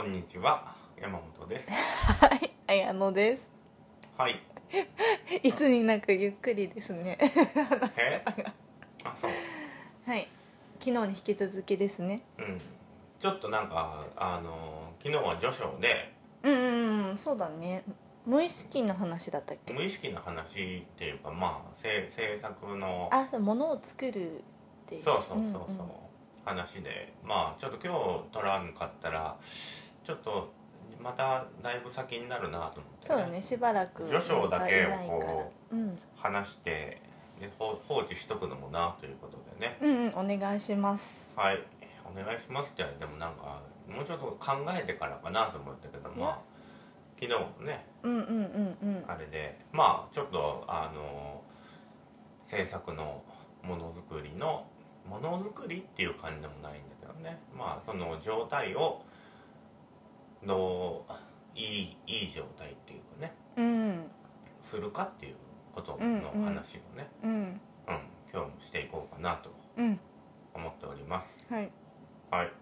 こんにちは山本ですはい、綾野です。はい いつになくゆっくりですね。話しえ方が。あそうはい。昨日に引き続きですね。うんちょっとなんかあの昨日は序章でうんうんうん、そうだね。無意識の話だったっけ？無意識な話っていうかまあ制制作のあ、そう、物を作るっていう。そうそうそうそう、んん話でまあちょっと今日撮らんかったらちょっとまただいぶ先になるなと思って、そうだね、しばらく。序章だけをこ。うん。話してで放放置しとくのもなということでねうんうん、お願いします。はいお願いしますって言われてもなんかもうちょっと考えてからかなと思ったけどまあ昨日ねうんうんうんうん。あれでまあちょっとあの制作のものづくりのものづくりっていう感じでもないんだけどねまあその状態をどういいいい状態っていうかね。うんするかっていうことの話をね、うん。うん。今日もしていこうかなとうん。思っております。はい。はい。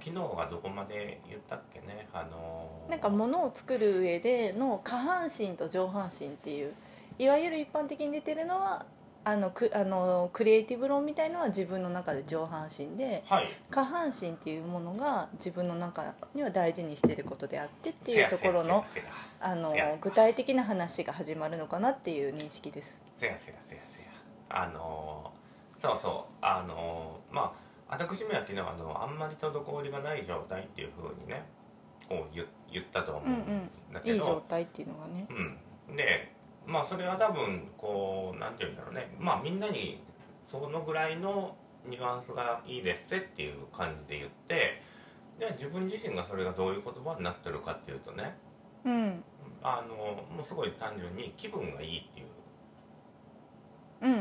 昨日はどこまで言ったっけね？あのーなんか物を作る上での下半身と上半身っていういわゆる一般的に出てるのはあのくあのクリエイティブ論みたいのは自分の中で上半身ではい。下半身っていうものが自分の中には大事にしてることであってっていうところのあの具体的な話が始まるのかなっていう認識です。せやせやせやせや。あのーそうそう。あのーまあ私めは昨日あのあんまり滞りがない状態っていうふうにねこう言言ったと思うんだけど、いい状態っていうのがね。うん、でまあそれは多分こうなんて言うんだろうね。まあみんなにそのぐらいのニュアンスがいいですっていう感じで言ってじゃあ自分自身がそれがどういう言葉になってるかっていうとねうん。あのもうすごい単純に気分がいいっていう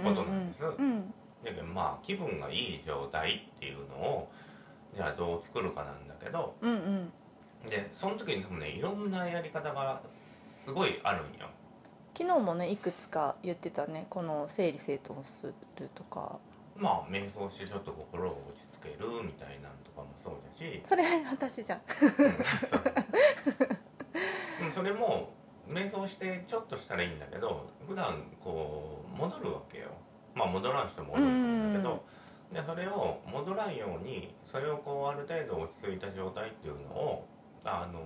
ことなんです。うん。だけどまあ気分がいい状態っていうのをじゃあどう作るかなんだけどうんうん。でその時にでもねいろんなやり方がすごいあるんよ昨日もねいくつか言ってたね。この整理整頓するとか。まあ瞑想してちょっと心を落ち着けるみたいなんとかもそうだし。それ私じゃん。うんそれも瞑想してちょっとしたらいいんだけど普段こう戻るわけよ。まあ戻らん人もおると思うんだけど。でそれを戻らんようにそれをこうある程度落ち着いた状態っていうのをあの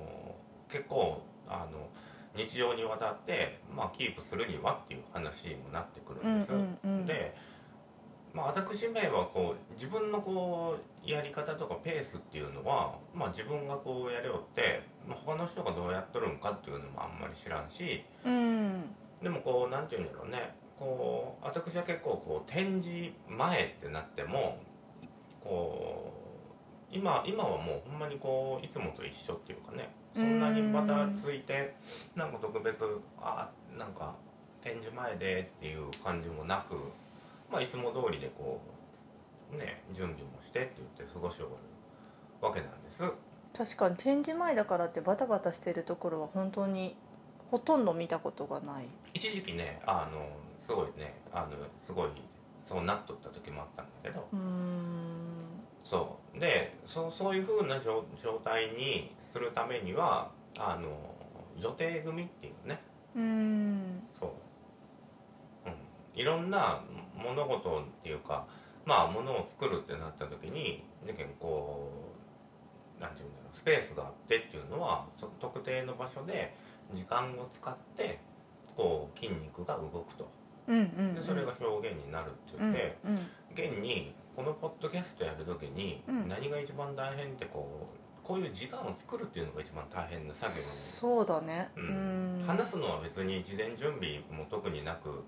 結構あの日常にわたって、まあ、キープするにはっていう話にもなってくるんです、うんうんうん。で、まあ、私めはこう自分のこうやり方とかペースっていうのは、まあ、自分がこうやれよって、まあ、他の人がどうやっとるんかっていうのもあんまり知らんしうん。でもこうなんていうんだろうね。こう私は結構こう展示前ってなってもこう今今はもうほんまにこういつもと一緒っていうかねそんなにバタついてなんか特別あなんか展示前でっていう感じもなく、まあ、いつも通りでこうね準備もしてって言って過ごし終わるわけなんです。確かに展示前だからってバタバタしてるところは本当にほとんど見たことがない。一時期ねあのすごいねあのすごいそうなっとった時もあったんだけど。うーん。そう。でそそういう風な状状態にするためにはあの予定組っていうね。うーん。そう、うん、いろんな物事っていうかまあ物を作るってなった時にだけどこうなんていうんだろうスペースがあってっていうのはそ特定の場所で時間を使ってこう筋肉が動くと。うんうんでそれが表現になるって言って、うん。現にこのポッドキャストやる時にうん。何が一番大変ってこうこういう時間を作るっていうのが一番大変な作業そうだね。ううん。ん話すのは別に事前準備も特になく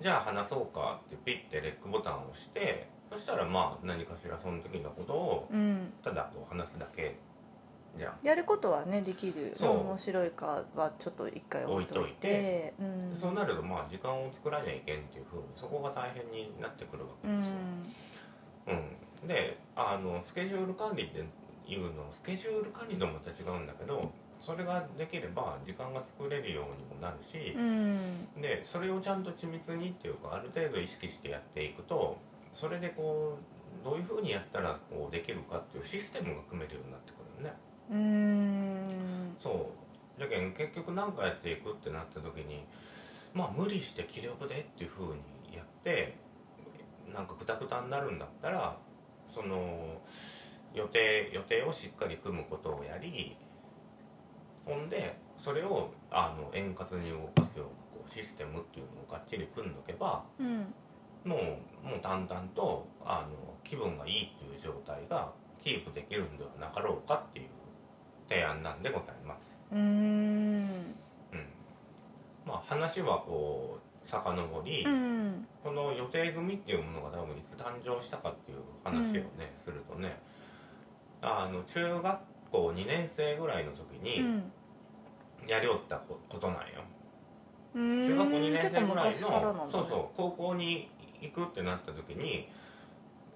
じゃあ話そうかってピッてレックボタンを押してそしたらまあ何かしらその時のことをうん。ただこう話すだけ。じゃんやることはねできる。面白いかはちょっと一回置いといて。て。うん。そうなるとまあ時間を作らにゃいけんっていうふうにそこが大変になってくるわけうですよ、ん。うん、であのスケジュール管理っていうのスケジュール管理ともまた違うんだけどそれができれば時間が作れるようにもなるしう、ん。でそれをちゃんと緻密にっていうかある程度意識してやっていくとそれでこうどういうふうにやったらこうできるかっていうシステムが組めるようになってくるよね。うん。そう。だけど結局何かやっていくってなった時にまあ無理して気力でっていう風にやってなんかクタクタになるんだったらその予定予定をしっかり組むことをやりほんでそれをあの円滑に動かすようなこうシステムっていうのをがっちり組んどけばうん。もうもう淡々とあの気分がいいっていう状態がキープできるんではなかろうかっていう提案なんでございます。うーん。うん、まあ話はこう遡り、うん。この予定組っていうものが多分いつ誕生したかっていう話をね、するとねあの中学校2年生ぐらいの時うにん。やりおったこことなんよ。うーん中学校2年生ぐらいのね、そうそう高校に行くってなった時に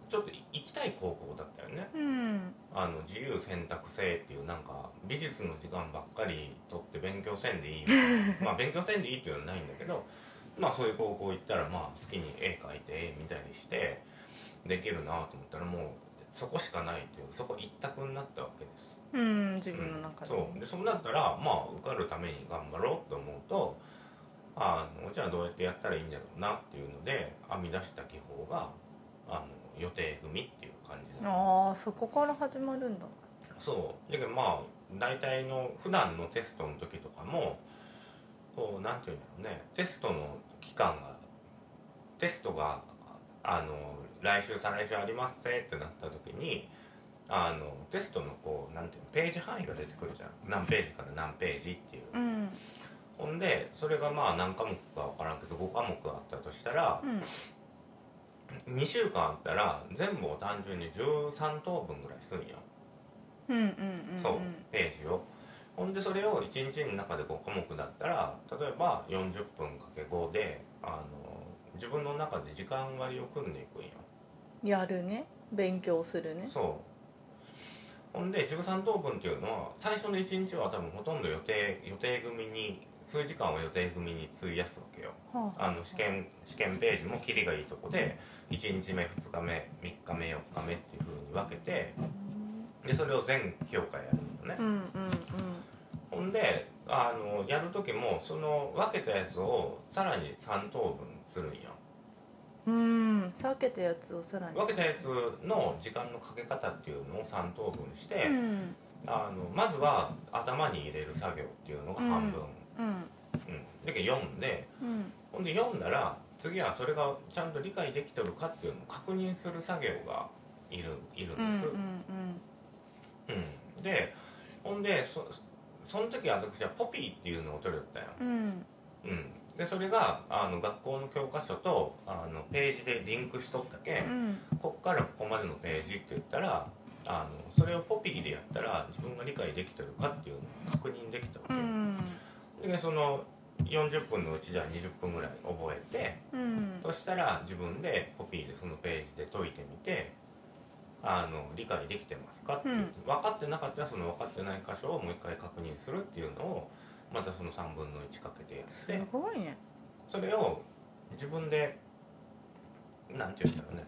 ちょっと行きたい高校だったよね。うん。あの自由選択制っていうなんか美術の時間ばっかり取って勉強せんでいい まあ勉強せんでいいっていうのはないんだけどまあそういう高校行ったらまあ好きに絵描いて絵みたいにしてできるなと思ったらもうそこしかないっていうそこ一択になったわけです。うん自分の中で、そう。でそうなったらまあ受かるために頑張ろうと思うとあのじゃあどうやってやったらいいんだろうなっていうので編み出した技法があの予定組っていう感じだああそこから始まるんだ。そう。だけどまあ大体の普段のテストの時とかもこうなんていうんだろうね。テストの期間がテストがあの来週再来週ありますぜってなった時にあのテストのこうなんていうのページ範囲が出てくるじゃん。何ページから何ページっていう。うん。ほんでそれがまあ何科目か分からんけど5科目あったとしたらうん。2週間あったら全部を単純に13等分ぐらいするんよ。うんうんうんそうページを。ほんでそれを1日の中で5科目だったら例えば40分かけ5であの自分の中で時間割を組んでいくんよ。やるね。勉強するね。そう。ほんで13等分っていうのは最初の1日は多分ほとんど予定予定組に数時間を予定組に費やすわけよ。はあ。あの試験試験ページもキリがいいとこで1日目2日目3日目4日目っていう風に分けてでそれを全教科やるんよね。うんうんほんであのやる時もその分けたやつをさらに3等分するんようんうん避けたやつをさらに。分けたやつの時間のかけ方っていうのを3等分して、うん。あのまずは頭に入れる作業っていうのが半分、うんうん。だけど読んでうん。ほんで読んだら次はそれがちゃんと理解できてるかっていうのを確認する作業がいるいるんうんうんです、うん。でほんでそその時私はポピーっていうのを取りよったよ、うんうん。うん、でそれがあの学校の教科書とあのページでリンクしとったけ。ん、うん。こっからここまでのページって言ったらあのそれをポピーでやったら自分が理解できてるかっていうのを確認できたわけ、うん。でその40分のうちじゃあ20分ぐらい覚えてうん。そしたら自分でポピーでそのページで解いてみてあの理解できてますかっていう、うん。分かってなかったらその分かってない箇所をもう一回確認するっていうのをまたその3分の1かけてやすって。ごいね。それを自分でなんて言うんだろうね。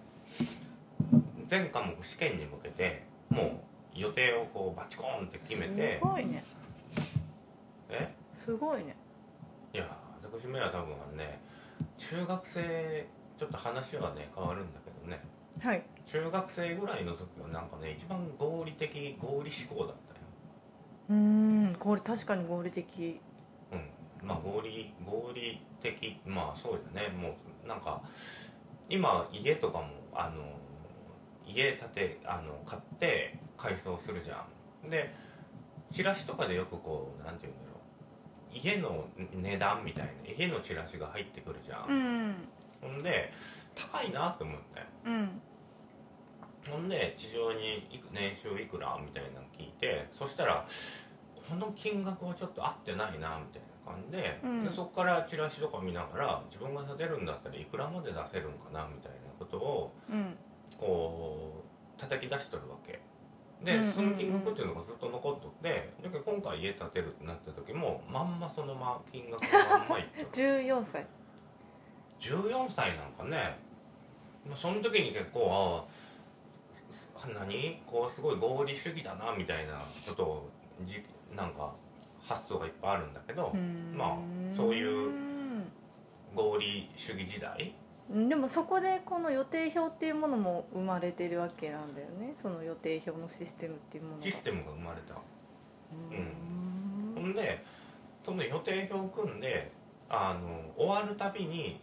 全科目試験に向けてもう予定をこうバチコーンって決めて。すごいね。え？すごいね。いや私めは多分ね中学生ちょっと話はね変わるんだけどね。はい。中学生ぐらいの時はなんかね一番合理的合理思考だったよ。うんこれ確かに合理的。うん。まあ合理合理的。まあそうだね。もうなんか今家とかもあの家建てあの買って改装するじゃん。でチラシとかでよくこうなんて言うんだろう。家の値段みたいな家のチラシが入ってくるじゃん、うんほんで高いなって思ってうん。ほんで地上にいく年収いくらみたいなの聞いてそしたらこの金額はちょっと合ってないなみたいな感じで,、うん。でそこからチラシとか見ながら自分が建てるんだったらいくらまで出せるんかなみたいなことをうん。こう叩き出しとるわけ。で、その金額っていうのがずっと残っとってだけど今回家建てるってなった時もまんまそのま金額がまんまいっとる14歳。14歳なんかね。まあその時に結構ああ何？こうすごい合理主義だなみたいなことをじなんか発想がいっぱいあるんだけど、うん。まあそういう合理主義時代？でもそこでこの予定表っていうものも生まれてるわけなんだよね。その予定表のシステムっていうものが。システムが生まれた。うん。ほんでその予定表を組んであの終わるたびに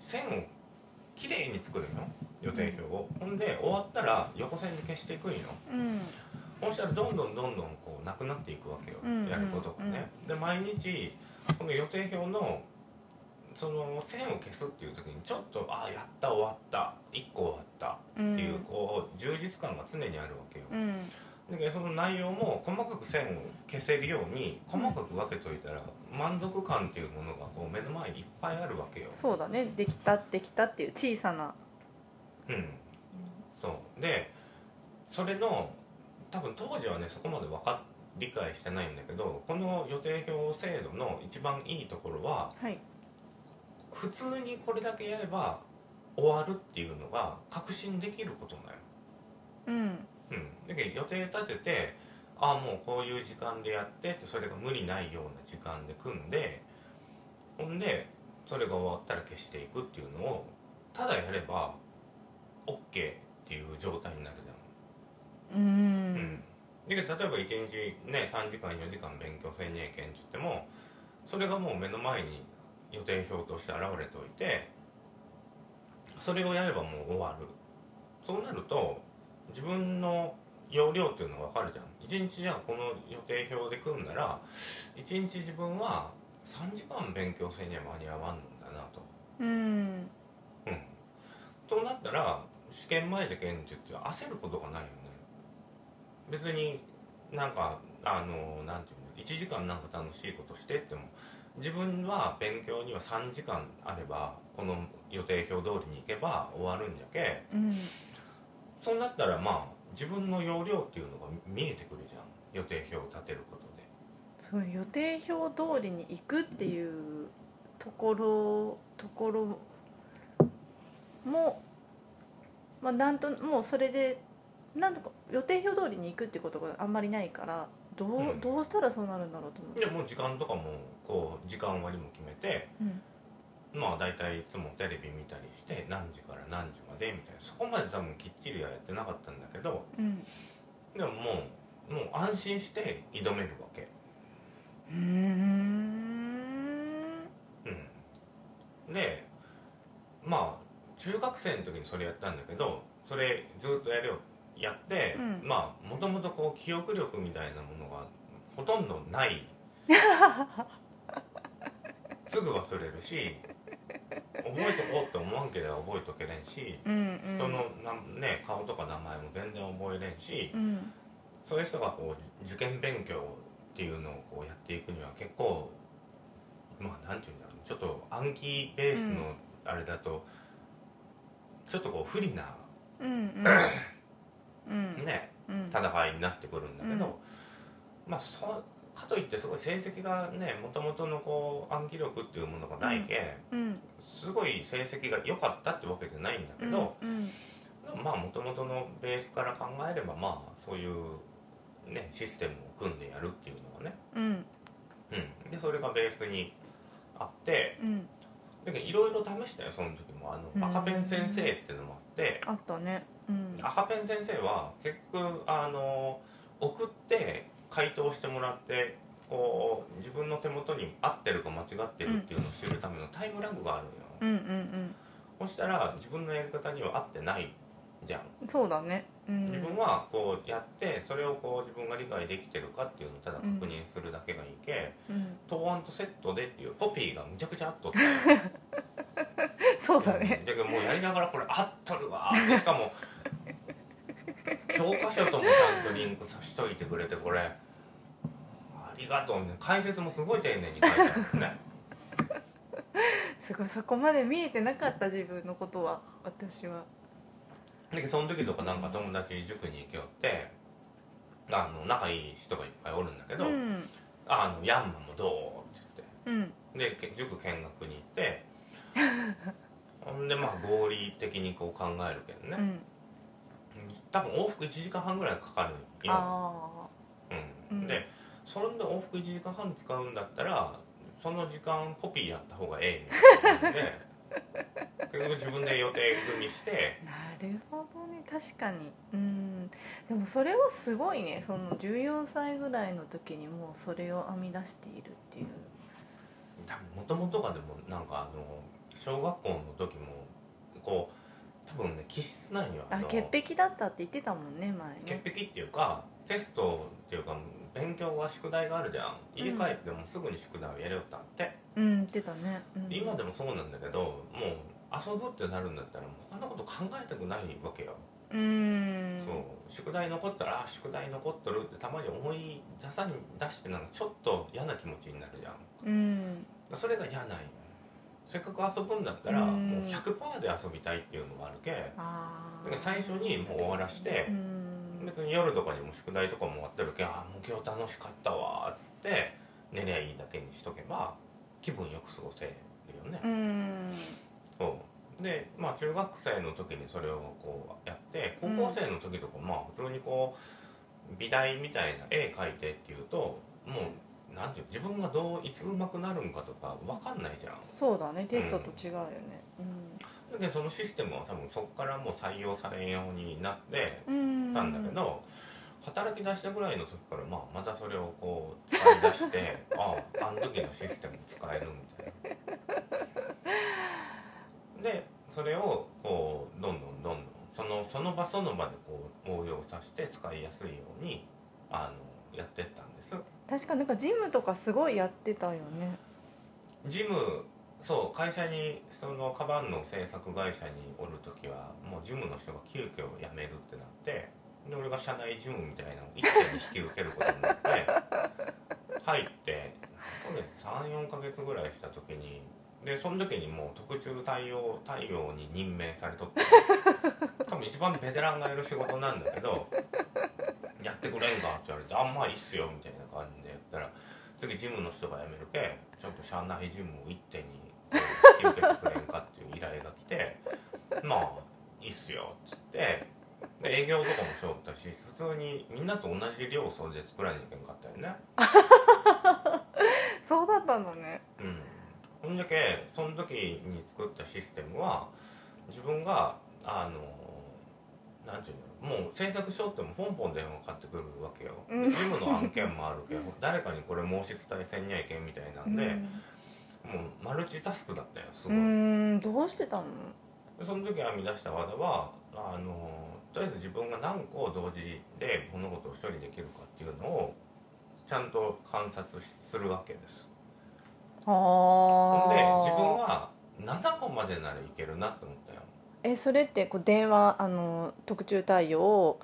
線をきれいに作るの予定表を、ほんで終わったら横線で消していくんよ。うんそしたらどんどんどんどんこうなくなっていくわけよ、うんやることがね、で毎日この予定表のその線を消すっていう時にちょっとああやった終わった1個終わったうんっていうこう充実感が常にあるわけよ、うん。だけどその内容も細かく線を消せるように細かく分けといたら満足感っていうものがこう目の前にいっぱいあるわけよ。そうだね。できたできたっていう小さな。うん。そう。でそれの多分当時はねそこまで分かっ理解してないんだけどこの予定表制度の一番いいところははい。普通にこれだけやれば終わるっていうのが確信できることなんよ。うん。うん、だけど予定立ててああもうこういう時間でやってってそれが無理ないような時間で組んでほんでそれが終わったら消していくっていうのをただやれば OK っていう状態になるじゃん、ううん。ん、だけど例えば1日ね3時間4時間勉強せんにゃいけんって言ってもそれがもう目の前に予定表として現れておいてそれをやればもう終わる。そうなると自分の容量っていうのが分かるじゃん。1日じゃあこの予定表で組んだら1日自分は3時間勉強せんには間に合わんのだなと。うん。うん。そうなったら試験前でけんって言って焦ることがないよね別になんかあのなんていうの1時間なんか楽しいことしてっても自分は勉強には3時間あればこの予定表通りに行けば終わるんじゃけうんそうなったらまあ自分の要領っていうのが見えてくるじゃん。予定表を立てることで。そう予定表通りに行くっていうところところもまあなんともうそれでなんとか予定表通りに行くってことがあんまりないからどう,、うん。どうしたらそうなるんだろうと思って。でもう時間とかもこう時間割も決めてうん。まあ大体いつもテレビ見たりして何時から何時までみたいなそこまで多分きっちりはやってなかったんだけどうん。でももうもう安心して挑めるわけ。うーん。うん。でまあ中学生の時にそれやったんだけどそれずっとやるよやって、うん。まあもともとこう記憶力みたいなものがほとんどない。すぐ忘れるし覚えとこうって思わんければ覚えとけれんし、うんうん。そのな、ね、顔とか名前も全然覚えれんし、うん。そういう人がこう受験勉強っていうのをこうやっていくには結構まあなんていうんだろうちょっと暗記ベースのあれだと、ちょっとこう不利なうんうんうんねうん戦いになってくるんだけど、まあそかといってすごい成績がねもともとのこう暗記力っていうものがないけ、うん。すごい成績が良かったってわけじゃないんだけど、うんでもまあもともとのベースから考えればまあそういうねシステムを組んでやるっていうのがね、うん。うん、でそれがベースにあってうん。だけどいろいろ試したよその時も。あうん。の赤ペン先生っていうのもあって、あったね。うん。赤ペン先生は結局あの送って回答してもらってこう自分の手元に合ってるか間違ってるっていうのを知るためのタイムラグがあるのよ、うんうんそしたら自分のやり方には合ってないじゃん。うんそうだね。うん。自分はこうやってそれをこう自分が理解できてるかっていうのをただ確認するだけがいいけ、うん。答案とセットでっていうコピーがむちゃくちゃあっとって そうだね。だけどもうやりながらこれ合っとるわ。しかも教科書ともちゃんとリンクさしといてくれてこれ。ありがとうね。解説もすごい丁寧に書いてあるんですね。すごい。そこまで見えてなかった自分のことは私は。だけどその時とかなんか友達塾に行きよってあの仲いい人がいっぱいおるんだけど「うん。あのヤンマもどう?」って言って。うん。でけ塾見学に行って。ほんでまあ合理的にこう考えるけどね、うん多分往復1時間半ぐらいかかるよ、あうん。うん。でそれで往復1時間半使うんだったらその時間コピーやった方がええみたいなで 結局自分で予定組みして。なるほどね確かに。うん。でもそれはすごいねその14歳ぐらいの時にもうそれを編み出しているっていう。もともとがでもなんかあの小学校の時もこう多分ね気質なんよあの。潔癖だったって言ってたもんね前ね。潔癖っていうかテストっていうか勉強は宿題があるじゃん。家帰ってもすぐに宿題をやれよったんって、うん言ってたね、うん、今でもそうなんだけどもう遊ぶってなるんだったらもう他のこと考えたくないわけよ、うん。そう。宿題残ったらあ宿題残っとるってたまに思い出さに出してなんかちょっと嫌な気持ちになるじゃん。うん。それが嫌なんよせっかく遊ぶんだったらうん。もう100%で遊びたいっていうのがあるけだから最初にもう終わらしてうん。別に夜とかにも宿題とかも終わってるけああもう今日楽しかったわーっつって寝りゃいいだけにしとけば気分よく過ごせるよね、うでまあ中学生の時にそれをこうやって高校生の時とかまあ普通にこう美大みたいな絵描いてっていうともうなんていう自分がどういつ上手くなるんかとか分かんないじゃん。そうだねテストと違うよね。でそのシステムは多分そこからもう採用されんようになってうん。たんだけど、働き出したぐらいの時から、まあ、またそれをこう使い出して あああの時のシステム使えるみたいな。でそれをこうどんどんどんどんそのその場その場でこう応用させて使いやすいようにあのやってったんです確かになんかジムとかすごいやってたよね。ジムそう。会社にそのカバンの製作会社におる時はもうジムの人が急遽辞めるってなってで俺が社内ジムみたいなのを一手に引き受けることになって入って去年34ヶ月ぐらいした時にでその時にもう特注対応対応に任命されとって多分一番ベテランがやる仕事なんだけど「やってくれんか?」って言われて「あんまあいいっすよ」みたいな感じでやったら次ジムの人が辞めるけちょっと社内ジムを一手に受けてくれんかっていう依頼が来て「まあいいっすよ」っつって。で営業とかもしよったし普通にみんなと同じ量それで作らなきゃいけんかったよね。そうだったんだね。うん。ほんだけその時に作ったシステムは自分があのなんていうのもう制作しようってもポンポン電話かかってくるわけよ。うん。ジムの案件もあるけど誰かにこれ申し伝えせんにゃいけんみたいなんで、もうマルチタスクだったよすごい、うんどうしてたの？でその時編み出した技はあのとりあえず自分が何個同時で物事を処理できるかっていうのをちゃんと観察しするわけです。あほんであ自分は7個までならいけるなって思ったよ、えそれってこう電話あの特注対応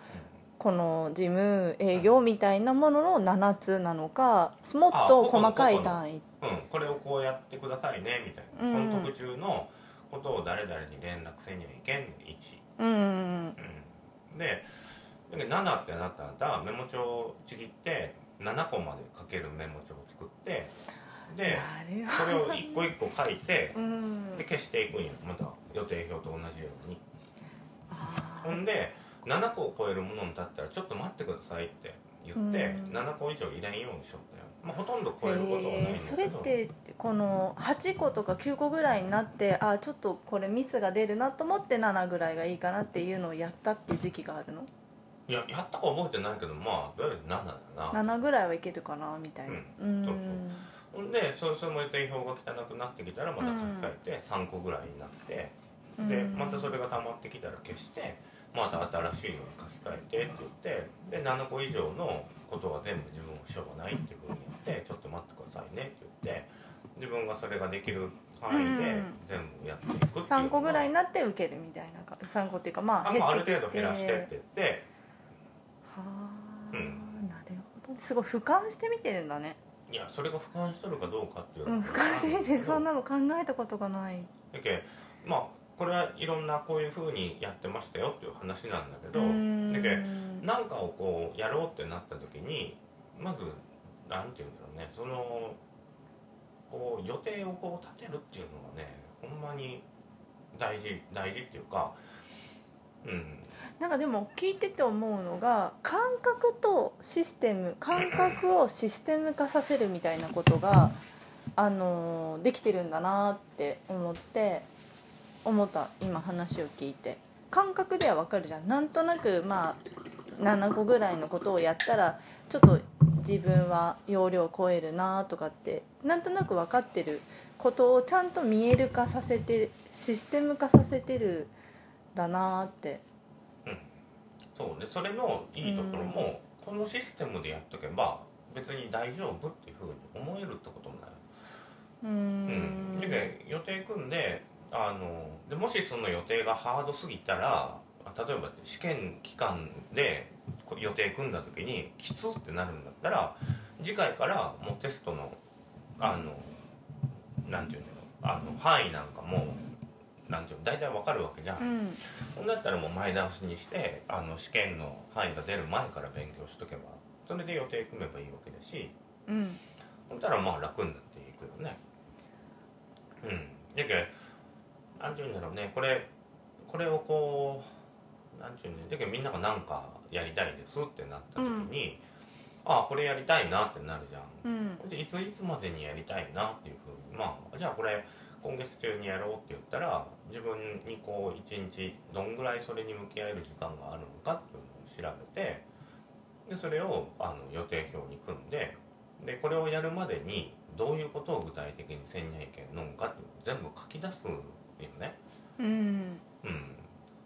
この事務営業みたいなものの7つなのかもっと細かい単位。うん、これをこうやってくださいねみたいな、うん。この特注のことを誰々に連絡せにはいけん1、うんうんうん、でだけど7ってなったらメモ帳をちぎって7個まで書けるメモ帳を作ってでそれを一個一個書いてうん。で消していくんよ。また予定表と同じように。ほんで7個を超えるものにだったらちょっと待ってくださいって言ってうん。7個以上入れんようにしよったよ、まあ、ほとんど超えることはないんだけど、えーそれってこの8個とか9個ぐらいになってあちょっとこれミスが出るなと思って7ぐらいがいいかなっていうのをやったっていう時期があるの？いややったか覚えてないけどまあとりあえず7だな。7ぐらいはいけるかなみたいな。うん。そうほんでそその予定表が汚くなってきたらまた書き換えて3個ぐらいになって、でうん。またそれが溜まってきたら消してまた新しいのに書き換えてって言ってで7個以上のことは全部自分はしょうがないっていうふうにやってちょっと待ってくださいねって言って自分がそれができる範囲でうん。全部やっていくっていうのが3個ぐらいになって受けるみたいなか3個っていうかまああ,、る程度減らしてって。言って。はあ、うんなるほど。すごい俯瞰して見てるんだねいやそれが俯瞰しとるかどうかっていううんは俯瞰してそんななの考えたことがない。だけまあこれはいろんなこういうふうにやってましたよっていう話なんだけどうん。だけ何かをこうやろうってなった時にまずなんて言うんだろうねそのこう予定をこう立てるっていうのがねほんまに大事大事っていうかうんなんかでも聞いてて思うのが感覚とシステム感覚をシステム化させるみたいなことが、あのーできてるんだなって思って思った今話を聞いて。感覚ではわかるじゃん。なんとなくまあ7個ぐらいのことをやったらちょっと自分は容量を超えるなとかってなんとなく分かってることをちゃんと見える化させてシステム化させてるんだなってそうね。それのいいところも、このシステムでやっとけば別に大丈夫っていうふうに思えるってこともないうん。ん。で予定組んであのでもしその予定がハードすぎたら例えば試験期間でこ予定組んだ時にきつってなるんだったら次回からもうテストのあのなんていうんだろうあの範囲なんかもなんていうの大体わかるわけじゃん、うん。ほんだったらもう前倒しにしてあの試験の範囲が出る前から勉強しとけばそれで予定組めばいいわけだし。うん。ほんだらまあ楽になっていくよね。うん。だけどなんていうんだろうね。これこれをこうなんていうんだだけどみんなが何かやりたいですってなった時に、ああこれやりたいなってなるじゃん。うん。でいついつまでにやりたいなっていうふうにまあじゃあこれ今月中にやろうって言ったら自分にこう一日どんぐらいそれに向き合える時間があるのかっていうのを調べてでそれをあの予定表に組んででこれをやるまでにどういうことを具体的に戦略意見のむかって全部書き出すよね。うん。うん、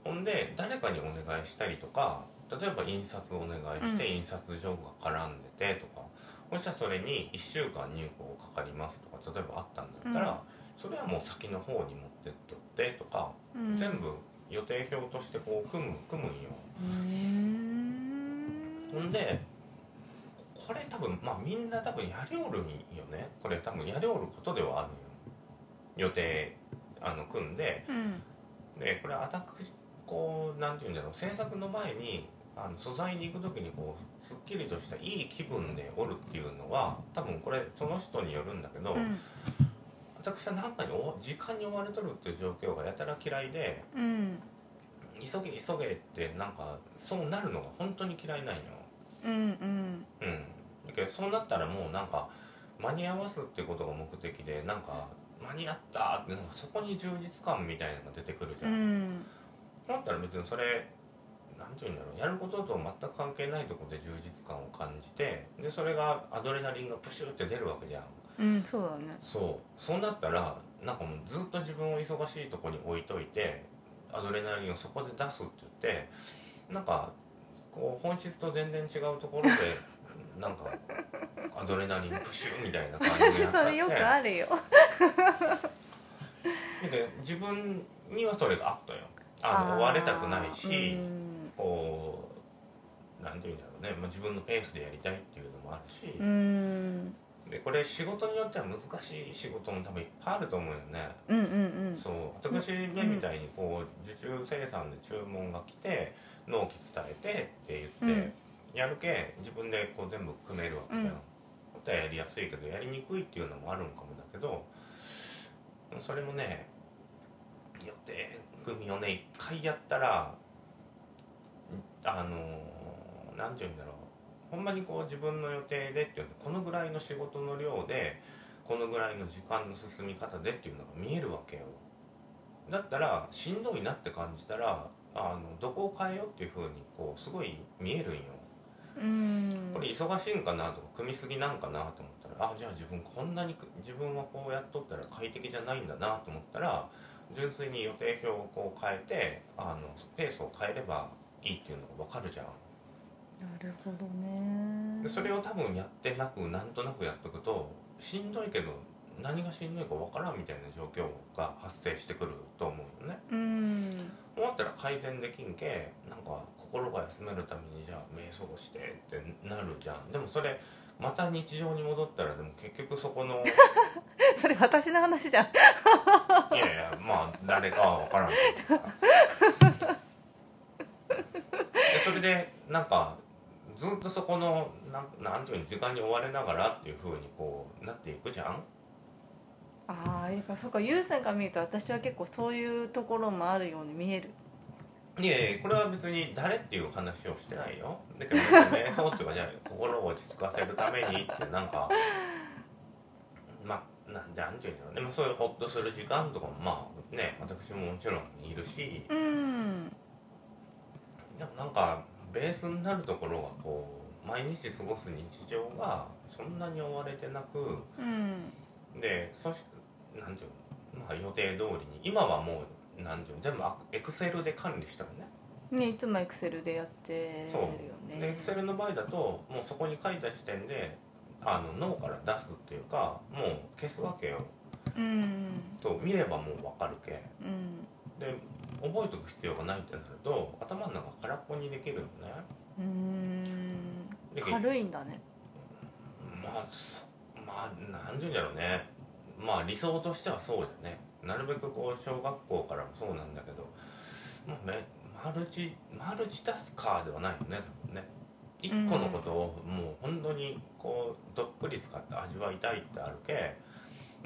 ほんで誰かにお願いしたりとか例えば印刷お願いしてうん。印刷所が絡んでてとか、そしたらそれに1週間入稿かかりますとか例えばあったんだったら、それはもう先の方に持ってっとってとか、うん。全部予定表としてこう組む組むんよ。うんほんでこれ多分まあみんな多分やりおるんよね。これ多分やりおることではあるんよ。予定あの組んで。うん。でこれ私こうなんていうんだろう。制作の前にあの素材に行く時にこうすっきりとしたいい気分でおるっていうのは多分これその人によるんだけど、うん私は何かにお時間に追われとるっていう状況がやたら嫌いでうん。急げ急げってなんかそうなるのが本当に嫌いなんよ。うんうん。うん、だけどそうなったらもうなんか間に合わすってことが目的でなんか間に合ったってなんかそこに充実感みたいなのが出てくるじうゃん。ん。だったら別にそれなんて言うんだろう。やることと全く関係ないところで充実感を感じてでそれがアドレナリンがプシュって出るわけじゃんうんそうだね。そう。そうなったらなんかもうずっと自分を忙しいところに置いといてアドレナリンをそこで出すって言ってなんかこう本質と全然違うところで なんかアドレナリンプシュみたいな感じでや私ったって。それよくあるよ。で自分にはそれがあったよ。あの追われたくないし、うん。こうなんていうんだろうね、まあ、自分のペースでやりたいっていうのもあるし、うんでこれ仕事によっては難しい仕事も多分いっぱいあると思うよね、うんうんそう。私ねみたいにこう受注生産で注文が来て納期伝えてって言って、やるけ自分でこう全部組めるわけじゃん、うん本当はやりやすいけどやりにくいっていうのもあるんかもだけどそれもね予定組みをね一回やったらあのなんて言うんだろうほんまにこう自分の予定でっていうのこのぐらいの仕事の量でこのぐらいの時間の進み方でっていうのが見えるわけよ。だったらしんどいなって感じたらあのどこを変えようっていうふうにこうすごい見えるんよ。うん。これ忙しいんかなとか組みすぎなんかなと思ったらあじゃあ自分こんなにく自分はこうやっとったら快適じゃないんだなと思ったら純粋に予定表をこう変えてあのペースを変えればいいっていうのが分かるじゃんなるほどね。でそれを多分やってなくなんとなくやっとくとしんどいけど何がしんどいか分からんみたいな状況が発生してくると思うよね。うん。思ったら改善できんけなんか心が休めるためにじゃあ瞑想してってなるじゃん。でもそれまた日常に戻ったらでも結局そこの それ私の話じゃん。いやいやまあ誰かは分からんけど それでなんかずっとそこのなんなんていうの時間に追われながらっていうふうにこうなっていくじゃん？ああやっぱそうか優先から見ると私は結構そういうところもあるように見える。いやいやこれは別に誰っていう話をしてないよ。だけど瞑想っていうかじゃあ心を落ち着かせるためにってなんかまあなんでなんていうんだろうね、まあ、そういうホッとする時間とかもまあね私ももちろんいるし。うん。でもなんかベースになるところがこう毎日過ごす日常がそんなに追われてなくうん。でそしなんていうのまあ予定通りに今はもうなんていうの全部エクセルで管理してるね。ねいつもエクセルでやってるよそう。でエねクセルの場合だともうそこに書いた時点であの脳から出すっていうかもう消すわけよ。うん。と見ればもう分かるけ。うん。で覚えておく必要がないってなると頭の中空っぽにできるよね。うん。で軽いんだね。まあそまあなんて言うんだろうね。まあ理想としてはそうだね。なるべくこう小学校からもそうなんだけど、まあ、めマルチマルチタスカーではないよね多分ね。一個のことをもう本当にこうどっぷり使って味わいたいってあるけ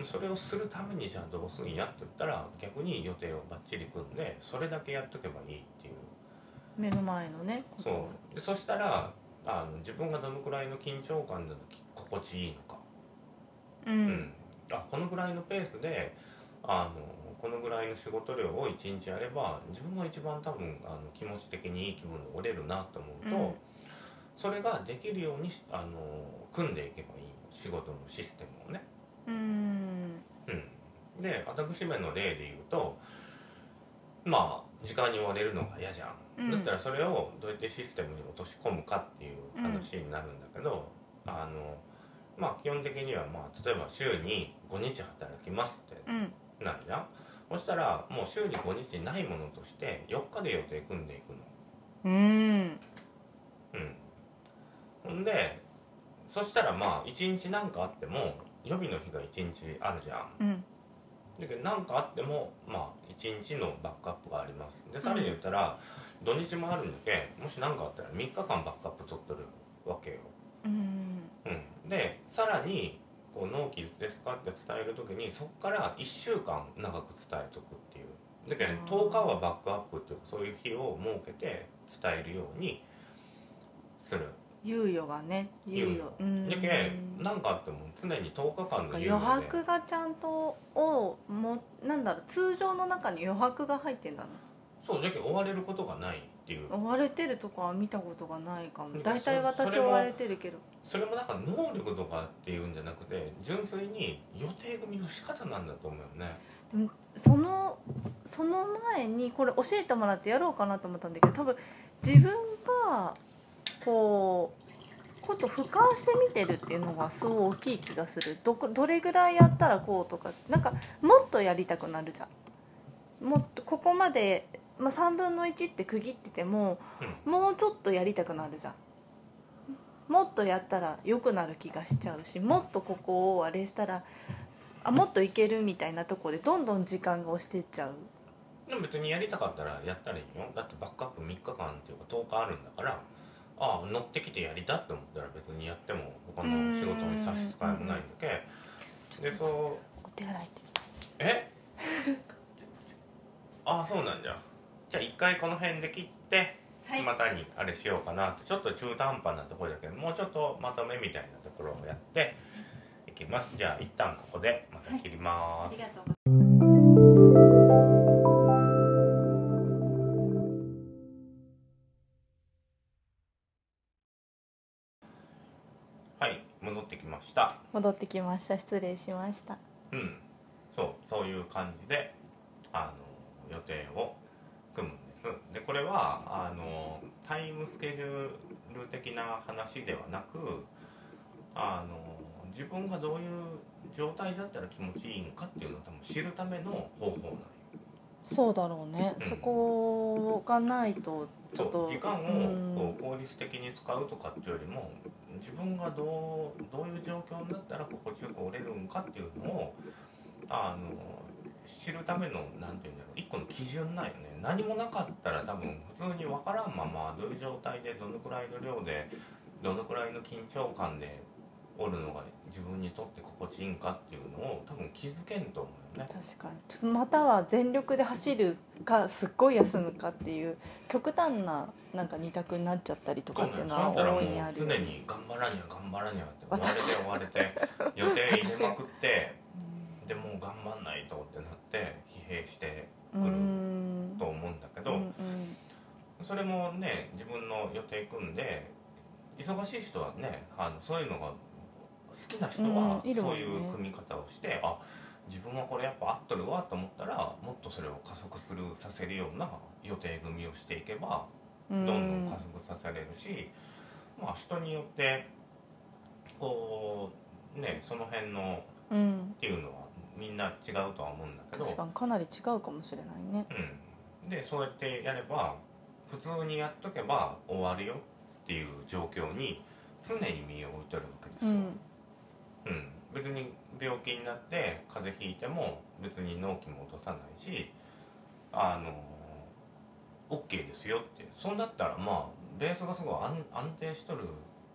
それをするためにじゃあどうするんやって言ったら逆に予定をバッチリ組んでそれだけやっとけばいいっていう。目の前のねそう。でそしたらあの自分がどのくらいの緊張感で心地いいのか。ううん。ん、あこのぐらいのペースであのこのぐらいの仕事量を1日やれば自分が一番多分あの気持ち的にいい気分で折れるなと思うと、うん。それができるようにしあの組んでいけばいい仕事のシステムをね。うん。うん、で私めの例で言うとまあ時間に追われるのが嫌じゃん、うん。だったらそれをどうやってシステムに落とし込むかっていう話になるんだけど、あのまあ基本的にはまあ例えば週に5日働きますってうん。なるじゃん。そしたらもう週に5日ないものとして4日で予定組んでいくの。うん。うん。ほんでそしたらまあ1日何かあっても予備の日が1日あるじゃん。うん。だけど何かあってもまあ1日のバックアップがあります。でさらに言ったら、土日もあるんだけもし何かあったら3日間バックアップ取っとるわけよ、うん。うん、でさらにこう納期ですかって伝える時にそこから1週間長く伝えとくっていう。だけど10日はバックアップっていうかそういう日を設けて伝えるようにする猶予がね猶猶予。うん。だけ何かあっても常に10日間の猶予で。白がちゃんとをもなんだろう通常の中に余白が入ってんだね。そうだけど追われることがないっていう。追われてるとかは見たことがないかも。うん大体私追われてるけど。それもなんか能力とかっていうんじゃなくて純粋に予定組みの仕方なんだと思うよね。そのその前にこれ教えてもらってやろうかなと思ったんだけど多分自分がこうこと俯瞰して見てるっていうのがすごい大きい気がする。どこどれぐらいやったらこうとかなんかもっとやりたくなるじゃん。もっとここまで、まあ、3分の1って区切ってても、もうちょっとやりたくなるじゃん。もっとやったら良くなる気がしちゃうしもっとここをあれしたらあもっといけるみたいなところでどんどん時間が押してっちゃう。でも別にやりたかったらやったらいいよ。だってバックアップ3日間っていうか10日あるんだからああ乗ってきてやりたって思ったら別にやっても他の仕事に差し支えもないんだけでそう。お手洗い行ってきますえ？ああそうなんじゃ。じゃあ一回この辺で切ってはい。またにあれしようかなって。ちょっと中途半端なところだけどもうちょっとまとめみたいなところをやっていきます。じゃあ一旦ここでまた切ります、がと戻ってきました。失礼しました。うん。そうそういう感じであの予定を組むんです。でこれはあのタイムスケジュール的な話ではなくあの自分がどういう状態だったら気持ちいいのかっていうのを多分知るための方法なんよ。そうだろうね、うん。そこがないとちょっと。そう時間うんをこう効率的に使うとかっていうよりも自分がどうどういう状況になったら心地よく折れるんかっていうのをあの知るためのなんていうんだろう一個の基準なんよね。何もなかったら多分普通に分からんままどういう状態でどのくらいの量でどのくらいの緊張感で折るのが自分にとって心地いいんかっていうのを多分気づけんと思うよね。確かに。または全力で走るかすっごい休むかっていう極端ななんか二択になっちゃったりとかっていうのは大いにある常に頑張らにゃ頑張らにゃって追われて私追われて予定入れまくってでもう頑張んないとってなって疲弊してうくるんと思うんだけど、うんうん。それもね自分の予定組んで忙しい人はねあのそういうのが好きな人はそういう組み方をして、あ自分はこれやっぱ合っとるわと思ったらもっとそれを加速するさせるような予定組みをしていけばうどんどんん加速させれるし、まあ人によってこうねその辺のうん。っていうのはみんな違うとは思うんだけど確かにかなり違うかもしれないね。うん、でそうやってやれば普通にやっとけば終わるよっていう状況に常に身を置いてるわけですよ、うんうん。別に病気になって風邪ひいても別に納期も落とさないしあの OK ですよって。そうなったらまあベースがすごい安安定しとる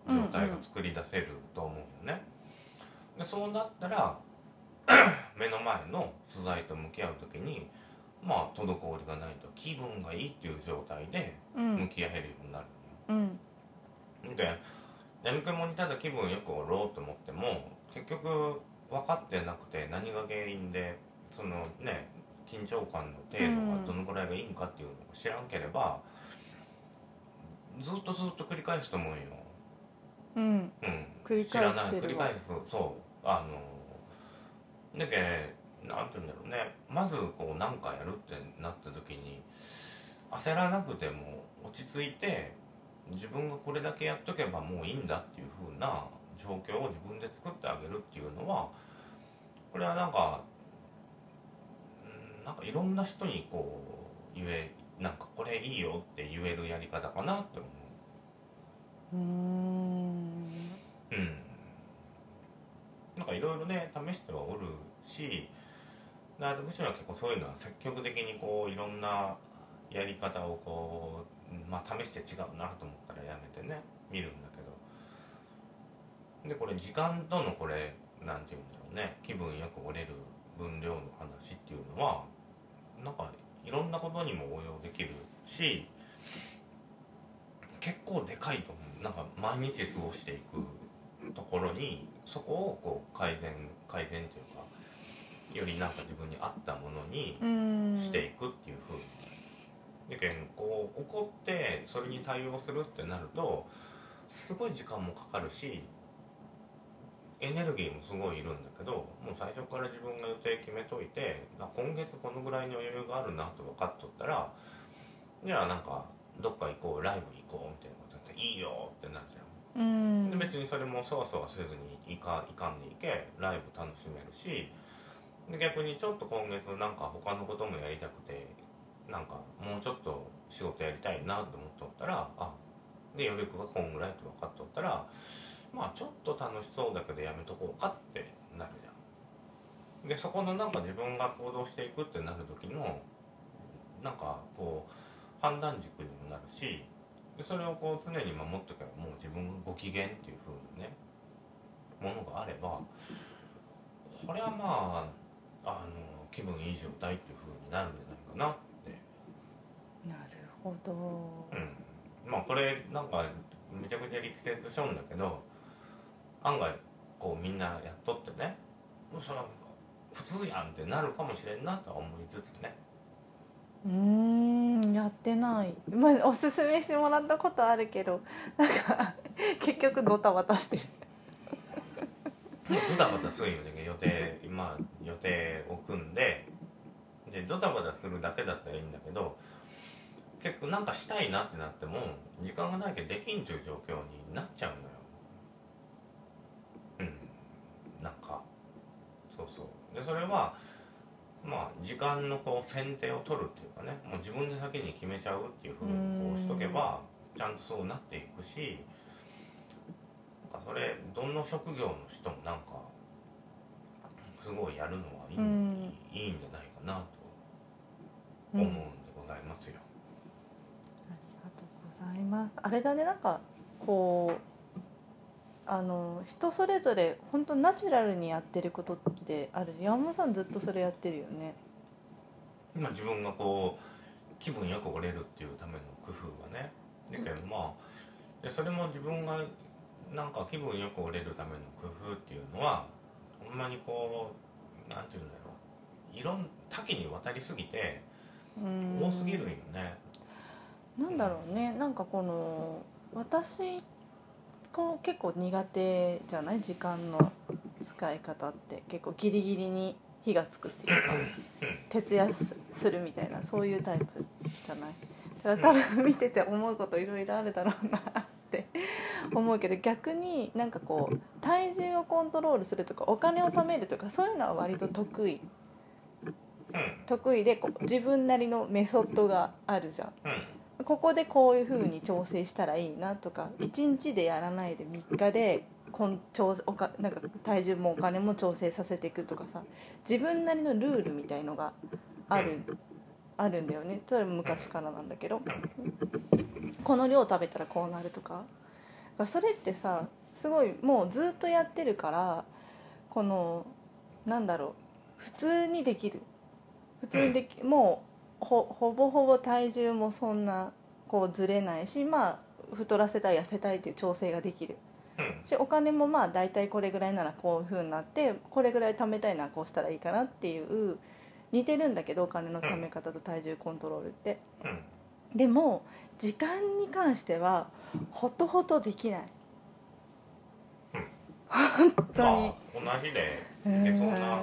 状態が作り出せると思うよね、でそうなったら 目の前の素材と向き合う時にまあ滞りがないと気分がいいっていう状態でうん。向き合えるようになるうん。で眠気もにただ気分よくおろうと思っても結局分かってなくて何が原因でそのね緊張感の程度がどのぐらいがいいんかっていうのを知らんければ、ずっとずっと繰り返すと思うよ、うん。うん、繰り返してるわ。知らない。繰り返す。そう。あのだけなんて言うんだろうね。まずこう何かやるってなった時に焦らなくても落ち着いて自分がこれだけやっとけばもういいんだっていう風な状況を自分で作ってあげるっていうのはこれはなんかうんなんかいろんな人にこう言えなんかこれいいよって言えるやり方かなって思う。うーん。うん、なんかいろいろね試してはおるしで私は結構そういうのは積極的にこういろんなやり方をこう、まあ、試して違うなと思ったらやめてね見るんだけどでこれ時間とのこれなんていうんだろうね。気分よく折れる分量の話っていうのはなんかいろんなことにも応用できるし結構でかいと思う。なんか毎日過ごしていくところにそこをこう改善改善というかよりなんか自分に合ったものにうん。していくっていうふうにだけんこう怒ってそれに対応するってなるとすごい時間もかかるしエネルギーもすごいいるんだけどもう最初から自分が予定決めといてあ今月このぐらいの余裕があるなと分かっとったらじゃあなんかどっか行こうライブ行こうみたいなことやっていいよってなるじゃん。うん。で別にそれもそわそわせずにいかいかんでいけライブ楽しめるしで逆にちょっと今月なんか他のこともやりたくてなんかもうちょっと仕事やりたいなと思っとったらあで余力がこんぐらいって分かっとったらまあちょっと楽しそうだけどやめとこうかってなるじゃん。でそこのなんか自分が行動していくってなる時のなんかこう判断軸にもなるしでそれをこう常に守っておけばもう自分がご機嫌っていう風なねものがあればこれはまああの気分いい状態っていう風になるんじゃないかなって。なるほど。うん。まあこれなんかめちゃくちゃ力説しちゃうんだけど案外こうみんなやっとってね。もうそれは普通やんってなるかもしれんなとは思いつつね。うーんやってない、まあ、おすすめしてもらったことあるけどなんか結局ドタバタしてる。ドタバタするよね。予定今予定を組んで。でドタバタするだけだったらいいんだけど結構なんかしたいなってなっても時間がないけどできんという状況になっちゃうのようんなんかそうそう。でそれはまあ時間のこう選定を取るっていうかねもう自分で先に決めちゃうっていうふうにこうしとけばちゃんとそうなっていくしなんかそれどの職業の人もなんかすごいやるのはいい,、うん。いいんじゃないかなと思うんでございますよ。ありがとうございます。あれだねなんかこあの人それぞれ本当ナチュラルにやってることってある。山本さんずっとそれやってるよね。まあ自分がこう気分よく折れるっていうための工夫がね。だけどまあでそれも自分がなんか気分よく折れるための工夫っていうのはほんまにこうなんて言うんだろう。いろん多岐にわたりすぎてうん。多すぎるんよね。なんだろうね。なんかこの私こう結構苦手じゃない？時間の使い方って。結構ギリギリに火がつくっていうか。徹夜すするみたいな。そういうタイプじゃない？だから多分見てて思うこといろいろあるだろうなって。思うけど逆になんかこう体重をコントロールするとかお金を貯めるとかそういうのは割と得意。うん。得意でこう自分なりのメソッドがあるじゃんここでこういう風に調整したらいいなとか1日でやらないで3日でこん調おかなんか体重もお金も調整させていくとかさ自分なりのルールみたいのがあるあるんだよね。それも昔からなんだけど。この量食べたらこうなるとか。それってさすごいもうずっとやってるからこのなんだろう。普通にできる。普通にでき、もうほほぼほぼ体重もそんなこうずれないしまあ太らせたい痩せたいっていう調整ができる。うん。しお金もまあ大体これぐらいならこういうふうになってこれぐらい貯めたいならこうしたらいいかなっていう似てるんだけどお金の貯め方と体重コントロールって。うん。でも時間に関してはほとほとできない。うん。本当に、まあ同じでういけそうな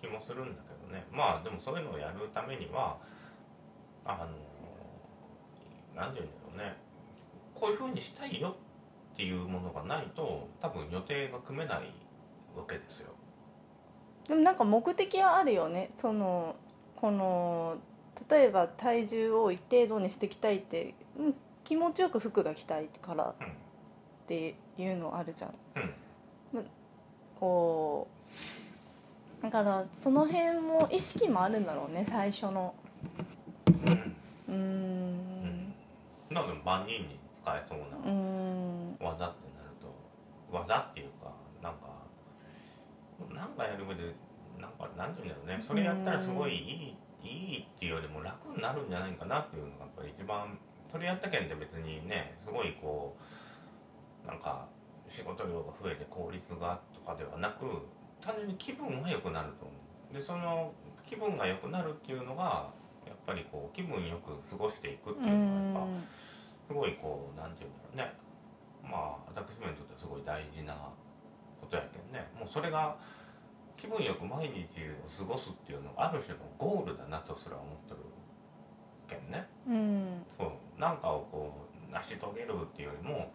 気もするんだけどね。まあでもそういうのをやるためにはあの何て言うんだろうね。こういうふうにしたいよっていうものがないと多分予定が組めないわけですよ。でもなんか目的はあるよね。そのこの例えば体重を一定度にしていきたいって、うん、気持ちよく服が着たいからっうんていうのあるじゃん。うん。こうだからその辺も意識もあるんだろうね最初の。うんなので万人に使えそうなん。技ってなると技っていうかなんかなんかやる上でなんかなんていうんだろうね。それやったらすごいいいいいっていうよりも楽になるんじゃないかなっていうのがやっぱり一番それやったけんって別にねすごいこうなんか仕事量が増えて効率がとかではなく単純に気分は良くなると思う。でその気分が良くなるっていうのがやっぱりこう気分よく過ごしていくってういうのがやっぱんすごいこうなんていうんだろうね。まあ私めにとってはすごい大事なことやけんね。もうそれが気分よく毎日を過ごすっていうのがある種のゴールだなとすら思ってるけんね。うん。そう。なんかをこう成し遂げるっていうよりも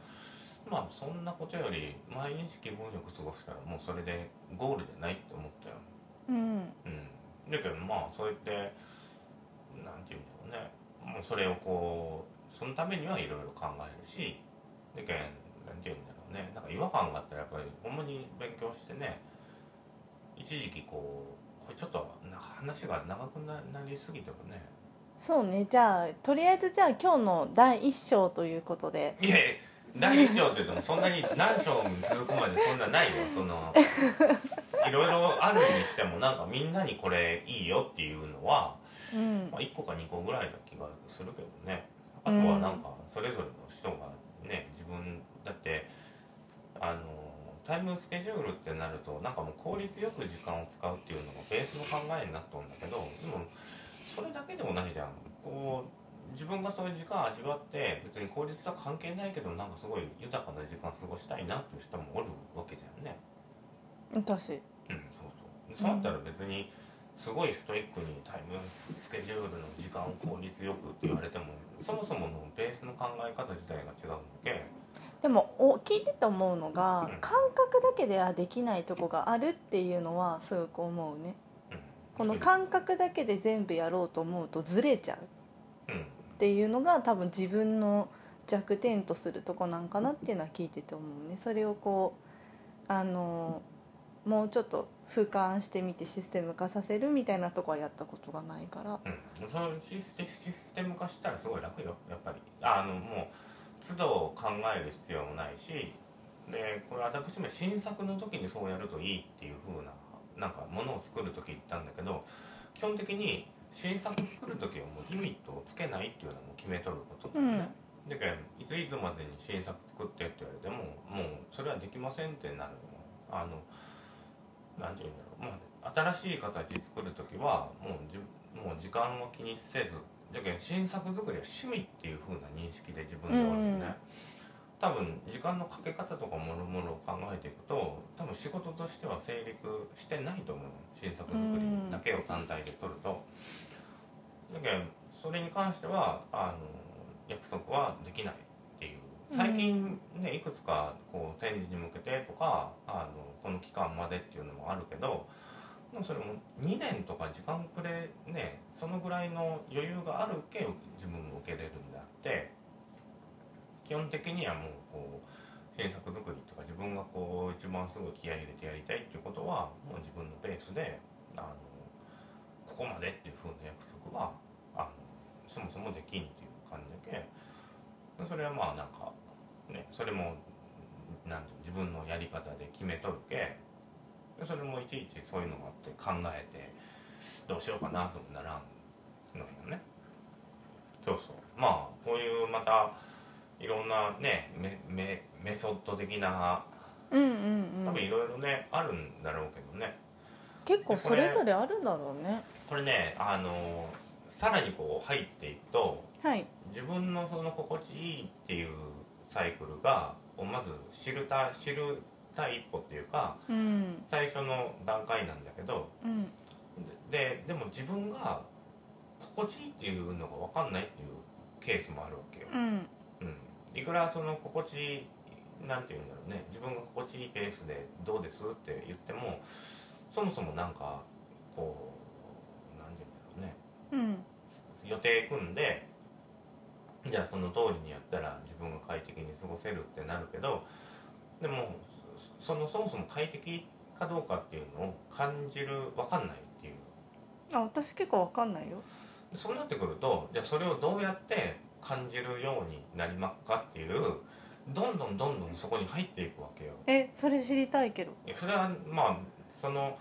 まあそんなことより毎日気分よく過ごしたらもうそれでゴールじゃないって思ったよ。うん。うん、だけどまあそうやってなんていうんだろうね。もうそれをこうそのためにはいろいろ考えるしだけんなんていうんだろうね。なんか違和感があったらやっぱりほんまに勉強してね一時期こうこれちょっとな話が長くななりすぎてもね。そうね。じゃあとりあえずじゃあ今日の第一章ということで。いやいや第一章って言ってもそんなに何章も続くまでそんなないよ。そのいろいろあるにしてもなんかみんなにこれいいよっていうのはうん。まあ、1個か2個ぐらいな気がするけどねあとはなんかそれぞれの人がね自分だってあのタイムスケジュールってなるとなんかもう効率よく時間を使うっていうのがベースの考えになっとんだけどでもそれだけでもないじゃん。こう自分がそういう時間味わって別に効率とは関係ないけどなんかすごい豊かな時間過ごしたいなっていう人もおるわけじゃんね。私うんそうそう。そうなったら別にすごいストイックにタイムスケジュールの時間を効率よくって言われてもそもそものベースの考え方自体が違うんだけでもお聞いてて思うのがうん。感覚だけではできないとこがあるっていうのはすごく思うね。うん。この感覚だけで全部やろうと思うとずれちゃう。うん。っていうのが多分自分の弱点とするとこなんかなっていうのは聞いてて思うね。それをこうあのもうちょっと俯瞰してみてシステム化させるみたいなとこはやったことがないから。うん、そのシステシステム化したらすごい楽よやっぱり。あのもう都度考える必要もないしでこれ私も新作の時にそうやるといいっていう風ななんかものを作る時言ったんだけど基本的に新作作る時はもうリミットをつけないっていうのはもう決めとることだよね、だけどいついつまでに新作作ってって言われてももうそれはできませんってなるのあの何て言うんだろう、まあ、新しい形作る時はもうじもう時間を気にせずだけど新作作りは趣味っていう風な認識で自分でおるよね、多分時間のかけ方とかもろもろ考えていくと多分仕事としては成立してないと思う。新作作りだけを単体で取ると、だけどそれに関してはあの約束はできない最近ねいくつかこう展示に向けてとかあのこの期間までっていうのもあるけどでもそれも2年とか時間くれねそのぐらいの余裕があるけ自分も受けれるんであって基本的にはもうこう新作作りとか自分がこう一番すぐ気合い入れてやりたいっていうことはもう自分のペースであのここまでっていうふうな約束はあのそもそもできんっていう感じだけそれはまあなんかねそれもなん自分のやり方で決めとるけでそれもいちいちそういうのがあって考えてどうしようかなともならんのよね。そうそう。まあこういうまたいろんなねメメメソッド的なうんうんうん。多分いろいろねあるんだろうけどね。結構それぞれあるんだろうね。これねあのさらにこう入っていくとはい。自分のその心地いいっていうサイクルがをまず知るた知る第一歩っていうかうん。最初の段階なんだけどうん。ででも自分が心地いいっていうのが分かんないっていうケースもあるわけよ、うん。うん、いくらその心地いいなんて言うんだろうね。自分が心地いいペースで「どうです?」って言ってもそもそもなんかこうなんて言うんだろうね。うん。予定組んでじゃあその通りにやったら自分が快適に過ごせるってなるけどでもそのそもそも快適かどうかっていうのを感じる分かんないっていう。あ私結構わかんないよ。そうなってくるとじゃあそれをどうやって感じるようになりますかっていうどんどんどんどんそこに入っていくわけよ。えそれ知りたいけど。それはまあその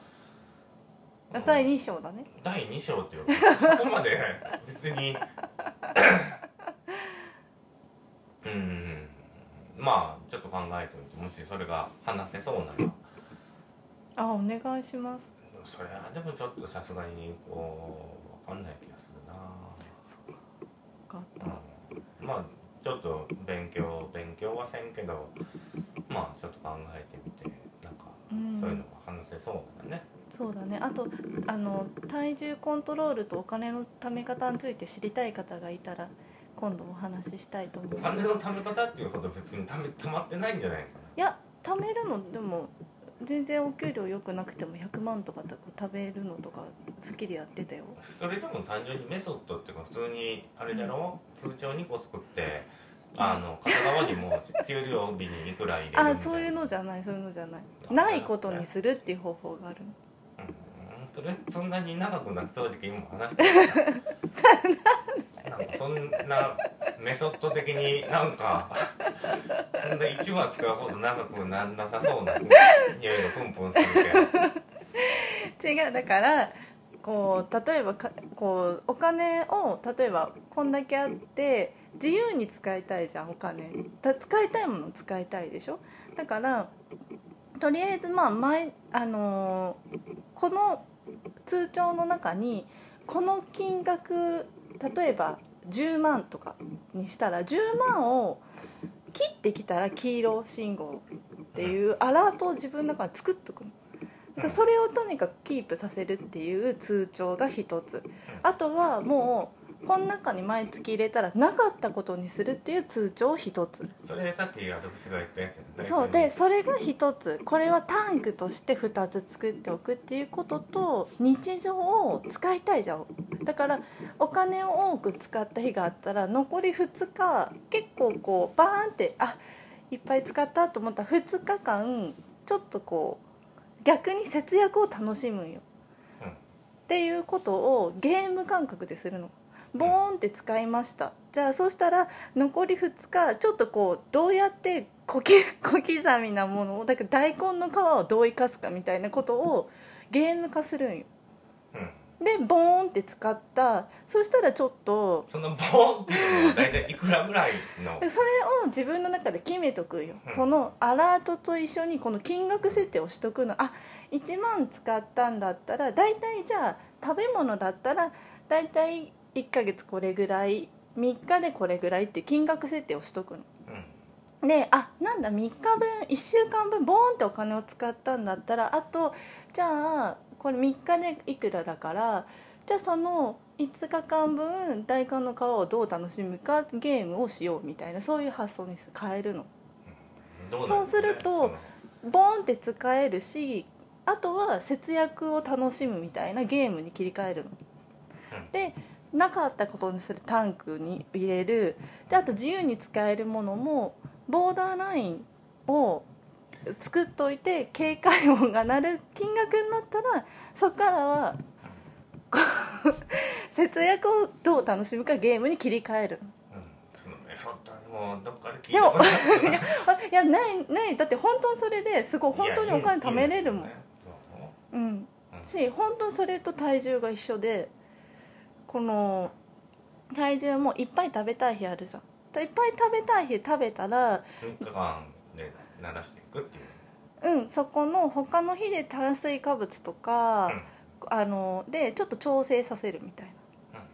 あ第2章だね。第2章っていうかそこまで別に うんまあちょっと考えておいてもしそれが話せそうなら。あお願いします。それはでもちょっとさすがにこう分かんない気がするな。分か。った。うん。まあちょっと勉強勉強はせんけどまあちょっと考えてみてなんかうん。そういうのが話せそうだね、そうだね。あとあの体重コントロールとお金の貯め方について知りたい方がいたら今度お話ししたいと思う。お金の貯め方っていうほど別に貯め貯まってないんじゃないかいや貯めるのでも全然お給料良くなくても100万とかと食べるのとか好きでやってたよ。なそれでも単純にメソッドっていうか普通にあれだろ、通帳2個作ってあの片側にも給料日にいくら入れるみたいな。あそういうのじゃないそういうのじゃない。ないことにするっていう方法があるうんそれそんなに長くなって正直今話してる。なんかそんなメソッド的になんかそんな1話使うほど長くなんなさそうな匂いがプンプンするけど違う。だからこう例えばかこうお金を例えばこんだけあって自由に使いたいじゃんお金。た使いたいものを使いたいでしょ？だからとりあえずまあ前あのーこの通帳の中にこの金額例えば10万とかにしたら10万を切ってきたら黄色信号っていうアラートを自分の中で作っとくの。だからそれをとにかくキープさせるっていう通帳が一つ。あとはもうこの中に毎月入れたらなかったことにするっていう通帳一つ。それさっき私が言ったやつそう。でそれが一つ。これはタンクとして2つ作っておくっていうことと日常を使いたいじゃんだからお金を多く使った日があったら残り2日結構こうバーンってあいっぱい使ったと思ったら2日間ちょっとこう逆に節約を楽しむんよ、うん。っていうことをゲーム感覚でするの。ボーンって使いました。じゃあそうしたら残り2日ちょっとこうどうやって小き 小刻みなものをだから大根の皮をどう生かすかみたいなことをゲーム化するんよ。うんでボーンって使ったそしたらちょっとそのボーンっていうのは大体いくらぐらいの？で それを自分の中で決めとくんよ、うん。そのアラートと一緒にこの金額設定をしとくの。あ1万使ったんだったら大体じゃあ食べ物だったら大体1ヶ月これぐらい3日でこれぐらいって金額設定をしとくの。うん。であなんだ3日分1週間分ボーンってお金を使ったんだったらあとじゃあこれ3日でいくらだからじゃあその5日間分大根の皮をどう楽しむかゲームをしようみたいなそういう発想に変えるの。どなんですかね。そうするとボーンって使えるしあとは節約を楽しむみたいなゲームに切り替えるの。うん。でなかったことにするタンクに入れる。であと自由に使えるものもボーダーラインを作っといて警戒音が鳴る金額になったらそこからは 節約をどう楽しむかゲームに切り替える。もどっかで聞いでも いやないない。だって本当にそれですごい本当にお金貯めれるもん。うんうん。し本当にそれと体重が一緒でこの体重もいっぱい食べたい日あるじゃん。いっぱい食べたい日食べたらそう3日間で鳴らしてううんそこの他の日で炭水化物とか、あのでちょっと調整させるみたいな。うん。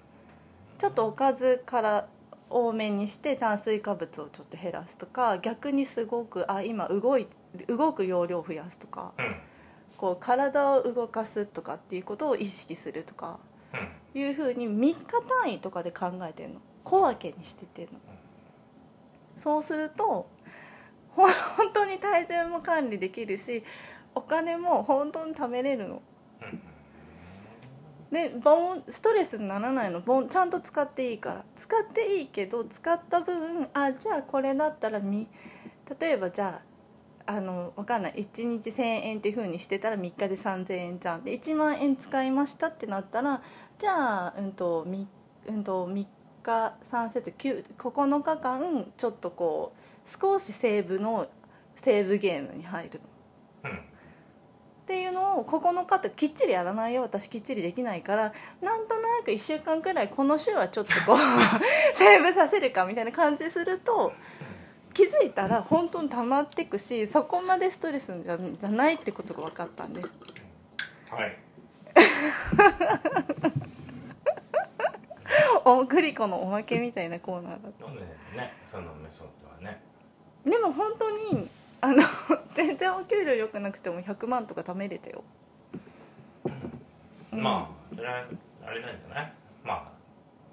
ちょっとおかずから多めにして炭水化物をちょっと減らすとか逆にすごくあ今動い動く容量を増やすとかうん。うんこう体を動かすとかっていうことを意識するとかうん。いうふうに3日単位とかで考えてんの。小分けにしてってんの。そうすると本当に体重も管理できるしお金も本当に貯めれるの。うんでボンストレスにならないの。ボンちゃんと使っていいから。使っていいけど使った分あじゃあこれだったらみ例えばじゃああのわかんない。1日1,000円っていうふうにしてたら3日で3,000円じゃん。で1万円使いましたってなったらじゃあうんと 3,、うん、と3日3セット9 9日間ちょっとこう少しセーブのセーブゲームに入るの。うん。っていうのを9日ってきっちりやらないよ私きっちりできないからなんとなく1週間くらいこの週はちょっとこう セーブさせるかみたいな感じすると気づいたら本当に溜まってくしそこまでストレスじゃじゃないってことが分かったんです。はい。おグリコのおまけみたいなコーナーだっどんなねそのメソッでも本当にあの 全然お給料良くなくても100万とか貯めれたよ。うん。まあそれはあれなんじゃない？ま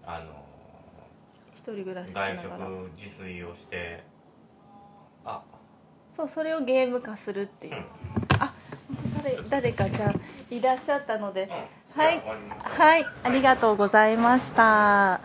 ああの一人暮らししなが外ら食自炊をしてあ。そうそれをゲーム化するっていう、うん。あ本当誰誰かじゃあいらっしゃったので、うん。はい。じゃあ終わりますはい。ありがとうございました